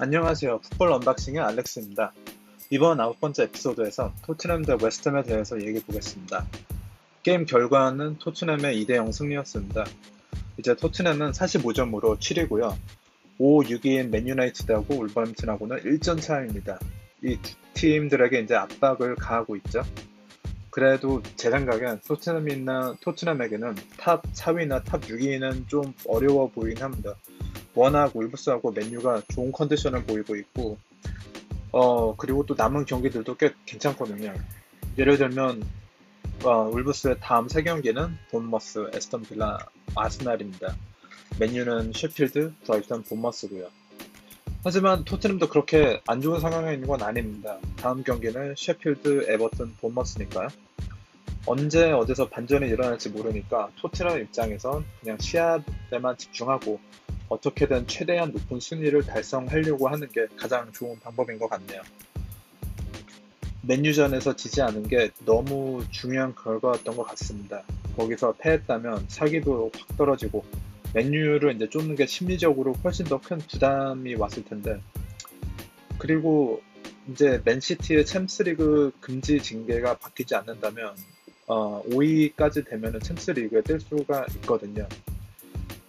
안녕하세요. 풋볼 언박싱의 알렉스입니다. 이번 아홉 번째 에피소드에서 토트넘 대 웨스트햄에 대해서 얘기해 보겠습니다. 게임 결과는 토트넘의 2대0 승리였습니다. 이제 토트넘은 45점으로 7위고요. 5, 6위인 맨유나이티드하고 울버햄튼하고는 1점 차입니다. 이 팀들에게 이제 압박을 가하고 있죠. 그래도 제 생각엔 토트넘이나 토트넘에게는 top 4위나 top 6위는 좀 어려워 보이긴 합니다. 워낙 울브스하고 맨유가 좋은 컨디션을 보이고 있고 어 그리고 또 남은 경기들도 꽤 괜찮거든요. 예를 들면 어, 울브스의 다음 세 경기는 본머스, 애스턴 빌라, 아스날입니다. 맨유는 셰필드, 브라이턴, 본머스고요. 하지만 토트넘도 그렇게 안 좋은 상황에 있는 건 아닙니다. 다음 경기는 셰필드, 에버튼, 본머스니까요. 언제 어디서 반전이 일어날지 모르니까 토트넘 입장에선 그냥 시합에만 집중하고 어떻게든 최대한 높은 순위를 달성하려고 하는 게 가장 좋은 방법인 것 같네요. 맨유전에서 지지 않은 게 너무 중요한 결과였던 것 같습니다. 거기서 패했다면 사기도 확 떨어지고 맨유를 이제 쫓는 게 심리적으로 훨씬 더 큰 부담이 왔을 텐데 그리고 이제 맨시티의 챔스리그 금지 징계가 바뀌지 않는다면 어, 5위까지 되면은 챔스리그에 뜰 수가 있거든요.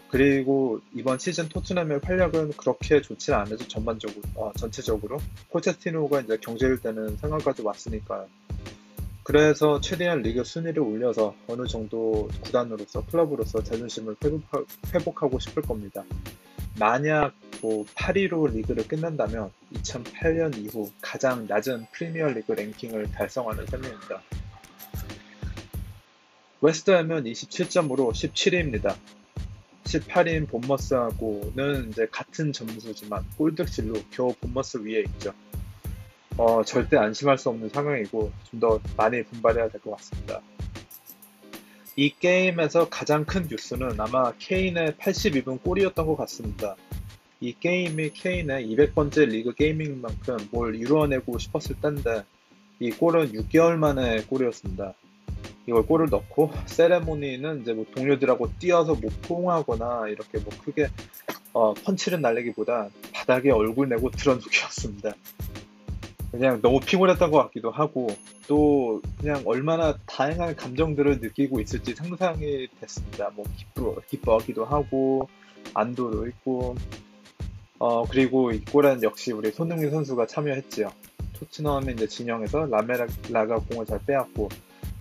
그리고 이번 시즌 토트넘의 활약은 그렇게 좋지 않아서 전반적으로 어, 전체적으로 포체티노가 이제 경제일 때는 상황까지 왔으니까요. 그래서 최대한 리그 순위를 올려서 어느 정도 구단으로서 클럽으로서 자존심을 회복하, 고 싶을 겁니다. 만약 뭐 8위로 리그를 끝난다면 2008년 이후 가장 낮은 프리미어 리그 랭킹을 달성하는 셈입니다. 웨스트햄은 27점으로 17위입니다. 18위인 본머스하고는 이제 같은 점수지만 골득실로 겨우 본머스 위에 있죠. 어, 절대 안심할 수 없는 상황이고 좀 더 많이 분발해야 될 것 같습니다. 이 게임에서 가장 큰 뉴스는 아마 케인의 82분 골이었던 것 같습니다. 이 게임이 케인의 200번째 리그 게임인 만큼 뭘 이루어내고 싶었을 텐데 이 골은 6개월 만에 골이었습니다. 이걸 골을 넣고 세레모니는 이제 뭐 동료들하고 뛰어서 뭐 포옹하거나 이렇게 뭐 크게 어, 펀치를 날리기보다 바닥에 얼굴 내고 드러누기였습니다. 그냥 너무 피곤했던 것 같기도 하고 또 그냥 얼마나 다양한 감정들을 느끼고 있을지 상상이 됐습니다. 뭐 기뻐 기뻐하기도 하고 안도도 있고 어 그리고 이 골은 역시 우리 손흥민 선수가 참여했지요. 토트넘의 이제 진영에서 라메라가 공을 잘 빼앗고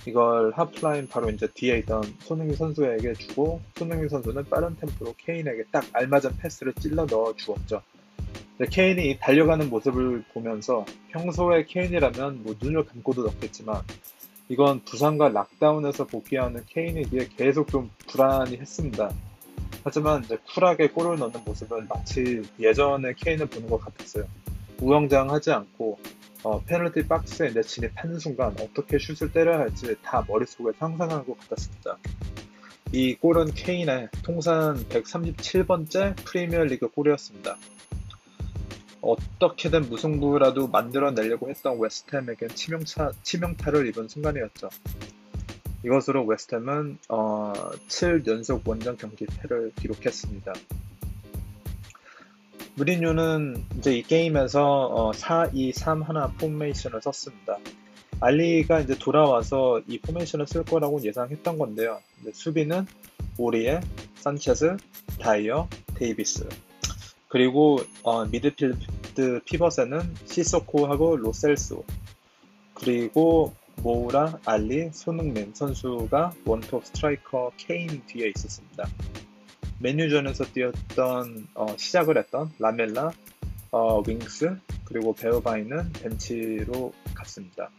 이걸 하프라인 바로 이제 뒤에 있던 손흥민 선수에게 주고 손흥민 선수는 빠른 템포로 케인에게 딱 알맞은 패스를 찔러 넣어 주었죠. 케인이 달려가는 모습을 보면서 평소에 케인이라면 뭐 눈을 감고도 넣겠지만 이건 부상과 락다운에서 복귀하는 케인에 비해 계속 좀 불안이 했습니다. 하지만 이제 쿨하게 골을 넣는 모습은 마치 예전의 케인을 보는 것 같았어요. 우영장하지 않고 어, 페널티 박스에 이제 진입하는 순간 어떻게 슛을 때려야 할지 다 머릿속에 상상한 것 같았습니다. 이 골은 케인의 통산 137번째 프리미어리그 골이었습니다. 어떻게든 무승부라도 만들어내려고 했던 웨스트햄에겐 치명타, 치명타를 입은 순간이었죠. 이것으로 웨스트햄은 어, 7연속 원정 경기 패를 기록했습니다. 무리뉴는 이제 이 게임에서 어, 4-2-3-1 포메이션을 썼습니다. 알리가 이제 돌아와서 이 포메이션을 쓸 거라고 예상했던 건데요. 수비는 오리에, 산체스, 다이어, 데이비스. 그리고 어, 미드필드 피벗에는 시소코하고 로셀소. 그리고 모우라, 알리, 손흥민 선수가 원톱 스트라이커 케인 뒤에 있었습니다. 맨유전에서 뛰었던 어, 시작을 했던 라멜라, 어, 윙스 그리고 베어바이는 벤치로 갔습니다.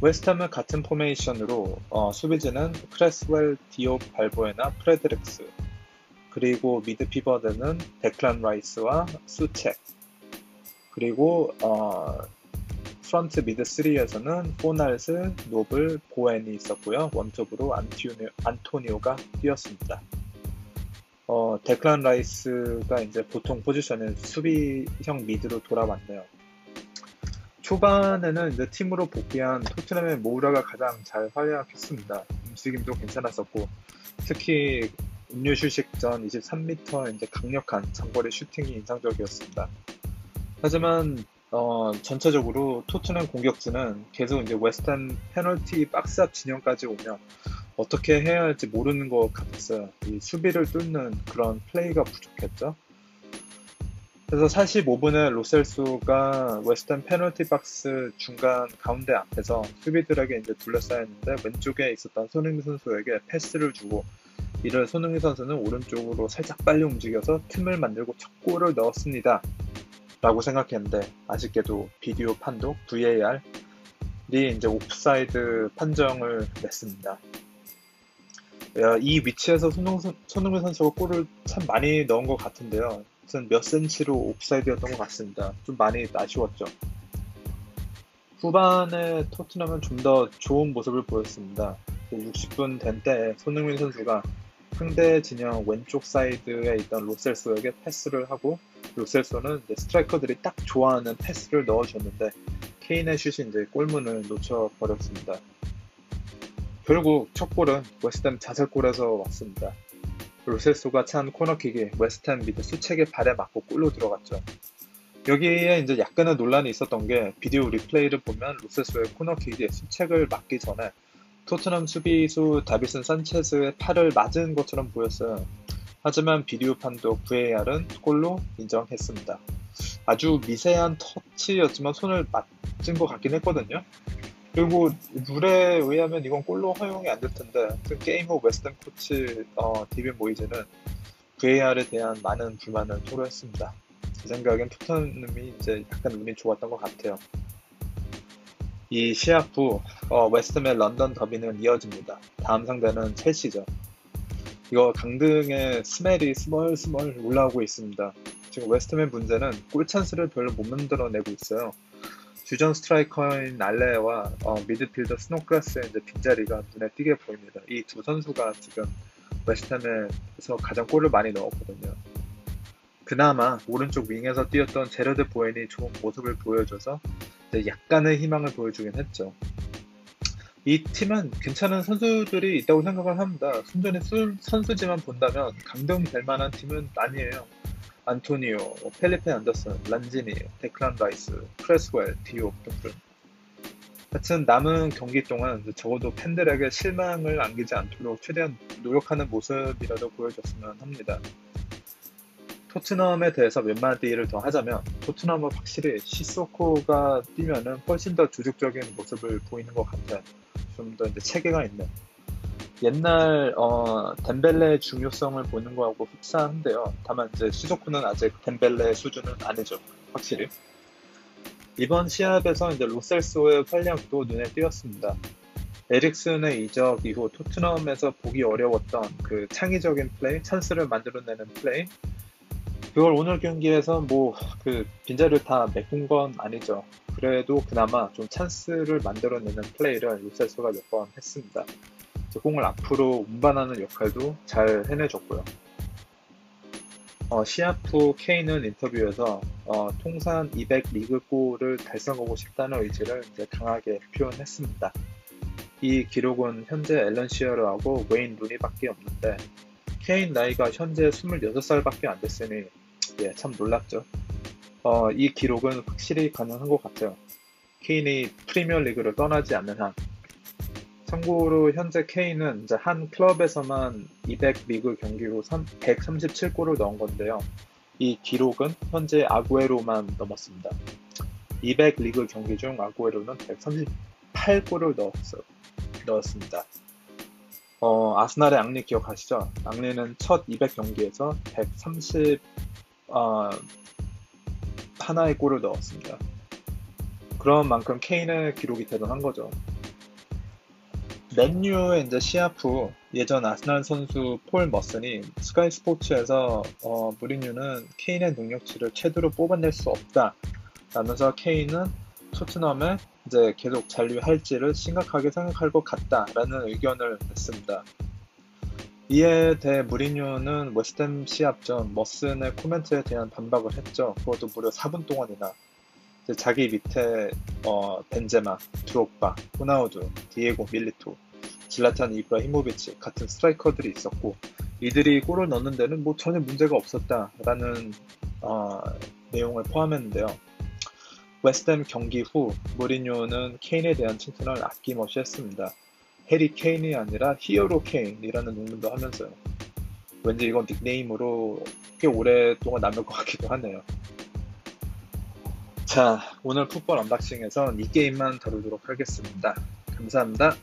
웨스트햄은 같은 포메이션으로 어, 수비진은 크레스웰, 디오, 발보에나 프레드릭스 그리고 mid 피벗은 데클란 라이스와 수책 그리고 어, front mid 3에서는 포날스, 노블, 보엔이 있었고요. 원톱으로 안티오니, 안토니오가 뛰었습니다. 어, 데클란 라이스가 이제 보통 포지션은 수비형 mid로 돌아왔네요. 초반에는 이제 팀으로 복귀한 토트넘의 모우라가 가장 잘 활약했습니다. 움직임도 괜찮았었고, 특히 음료 휴식 전 23m 이제 강력한 장거리 슈팅이 인상적이었습니다. 하지만 어, 전체적으로 토트넘 공격진은 계속 이제 웨스트햄 페널티 박스 앞 진영까지 오면 어떻게 해야 할지 모르는 것 같았어요. 이 수비를 뚫는 그런 플레이가 부족했죠. 그래서 45분에 로셀소가 웨스트햄 페널티 박스 중간 가운데 앞에서 수비들에게 이제 둘러싸였는데 왼쪽에 있었던 손흥민 선수에게 패스를 주고 이를 손흥민 선수는 오른쪽으로 살짝 빨리 움직여서 틈을 만들고 첫 골을 넣었습니다. 라고 생각했는데 아쉽게도 비디오 판독 VAR이 이제 옵사이드 판정을 냈습니다. 이 위치에서 손흥민 선수가 골을 참 많이 넣은 것 같은데요. 몇 센치로 옵사이드였던 것 같습니다. 좀 많이 아쉬웠죠. 후반에 토트넘은 좀 더 좋은 모습을 보였습니다. 60분 된 때에 손흥민 선수가 상대 진영 왼쪽 사이드에 있던 로셀소에게 패스를 하고 로셀소는 스트라이커들이 딱 좋아하는 패스를 넣어줬는데 케인의 슛이 이제 골문을 놓쳐버렸습니다. 결국 첫 골은 웨스트햄 자살골에서 왔습니다. 로셀소가 찬 코너킥이 웨스트햄 미드 수책의 발에 맞고 골로 들어갔죠. 여기에 이제 약간의 논란이 있었던 게 비디오 replay를 보면 로셀소의 코너킥이 수책을 맞기 전에 토트넘 수비수 다비슨 산체스의 팔을 맞은 것처럼 보였어요. 하지만 비디오 판독 VAR은 골로 인정했습니다. 아주 미세한 터치였지만 손을 맞은 것 같긴 했거든요. 그리고 룰에 의하면 이건 골로 허용이 안 될 텐데 그 게임 후 웨스트햄 코치 어, 데이빗 모이즈는 VAR에 대한 많은 불만을 토로했습니다. 제 생각엔 토트넘이 이제 약간 운이 좋았던 것 같아요. 이 시합 후 어, 웨스트햄 런던 더비는 이어집니다. 다음 상대는 첼시죠. 이거 강등의 smell이 스멀스멀 올라오고 있습니다. 지금 웨스트햄 문제는 골 찬스를 별로 못 만들어내고 있어요. 주전 스트라이커인 알레와 어, 미드필더 스노드그라스의 빈자리가 눈에 띄게 보입니다. 이 두 선수가 지금 웨스트햄에서 가장 골을 많이 넣었거든요. 그나마 오른쪽 윙에서 뛰었던 제러드 보엔이 좋은 모습을 보여줘서 약간의 희망을 보여주긴 했죠. 이 팀은 괜찮은 선수들이 있다고 생각을 합니다. 순전히 선수진만 본다면 강등될 만한 팀은 아니에요. 안토니오, 뭐 펠리페 안더슨, 란지니, 데클란 라이스, 크레스웰, 디오프 등등. 하여튼 남은 경기 동안 적어도 팬들에게 실망을 안기지 않도록 최대한 노력하는 모습이라도 보여줬으면 합니다. 토트넘에 대해서 몇 마디를 더 하자면 토트넘은 확실히 시소코가 뛰면은 훨씬 더 조직적인 모습을 보이는 것 같아요. 좀 더 이제 체계가 있는. 옛날 어, 덴벨레의 중요성을 보는 거하고 흡사한데요. 다만 이제 시소코는 아직 덴벨레 수준은 아니죠. 확실히. 이번 시합에서 이제 로셀소의 활약도 눈에 띄었습니다. 에릭슨의 이적 이후 토트넘에서 보기 어려웠던 그 창의적인 플레이, 찬스를 만들어내는 플레이, 그걸 오늘 경기에서 뭐 그 빈자리를 다 메꾼 건 아니죠. 그래도 그나마 좀 찬스를 만들어내는 플레이를 루셀소가 몇 번 했습니다. 공을 앞으로 운반하는 역할도 잘 해내줬고요. 어, 시합 후 케인은 인터뷰에서 어, 통산 200 리그 골을 달성하고 싶다는 의지를 강하게 표현했습니다. 이 기록은 현재 앨런 시어르하고 웨인 루니밖에 없는데 케인 나이가 현재 26살밖에 안 됐으니 예, 참 놀랍죠. 어, 이 기록은 확실히 가능한 것 같아요. 케인이 프리미어 리그를 떠나지 않는 한. 참고로 현재 케인은 이제 한 클럽에서만 200 리그 경기로 137골을 넣은 건데요. 이 기록은 현재 아구에로만 넘었습니다. 200 리그 경기 중 아구에로는 138골을 넣었어, 넣었습니다. 어, 아스날의 앙리 기억하시죠? 앙리는 첫 200 경기에서 130 어, 하나의 골을 넣었습니다. 그런 만큼 케인의 기록이 대단한 거죠. 맨유의 이제 시합 후 예전 아스날 선수 폴 머슨이 스카이 스포츠에서 어, 무리뉴는 케인의 능력치를 최대로 뽑아낼 수 없다. 라면서 케인은 토트넘에 이제 계속 잔류할지를 심각하게 생각할 것 같다라는 의견을 냈습니다. 이에 대해 무리뉴는 웨스트햄 시합 전 머슨의 코멘트에 대한 반박을 했죠. 그것도 무려 4분 동안이나 자기 밑에 어, 벤제마, 드록바, 호나우두, 디에고 밀리토, 즐라탄 이브라히모비치 같은 스트라이커들이 있었고 이들이 골을 넣는 데는 뭐 전혀 문제가 없었다라는 어, 내용을 포함했는데요. 웨스트햄 경기 후 무리뉴는 케인에 대한 칭찬을 아낌없이 했습니다. 해리 케인이 아니라 히어로 케인이라는 농담도 하면서요. 왠지 이건 닉네임으로 꽤 오랫동안 남을 것 같기도 하네요. 자, 오늘 풋볼 언박싱에선 이 게임만 다루도록 하겠습니다. 감사합니다.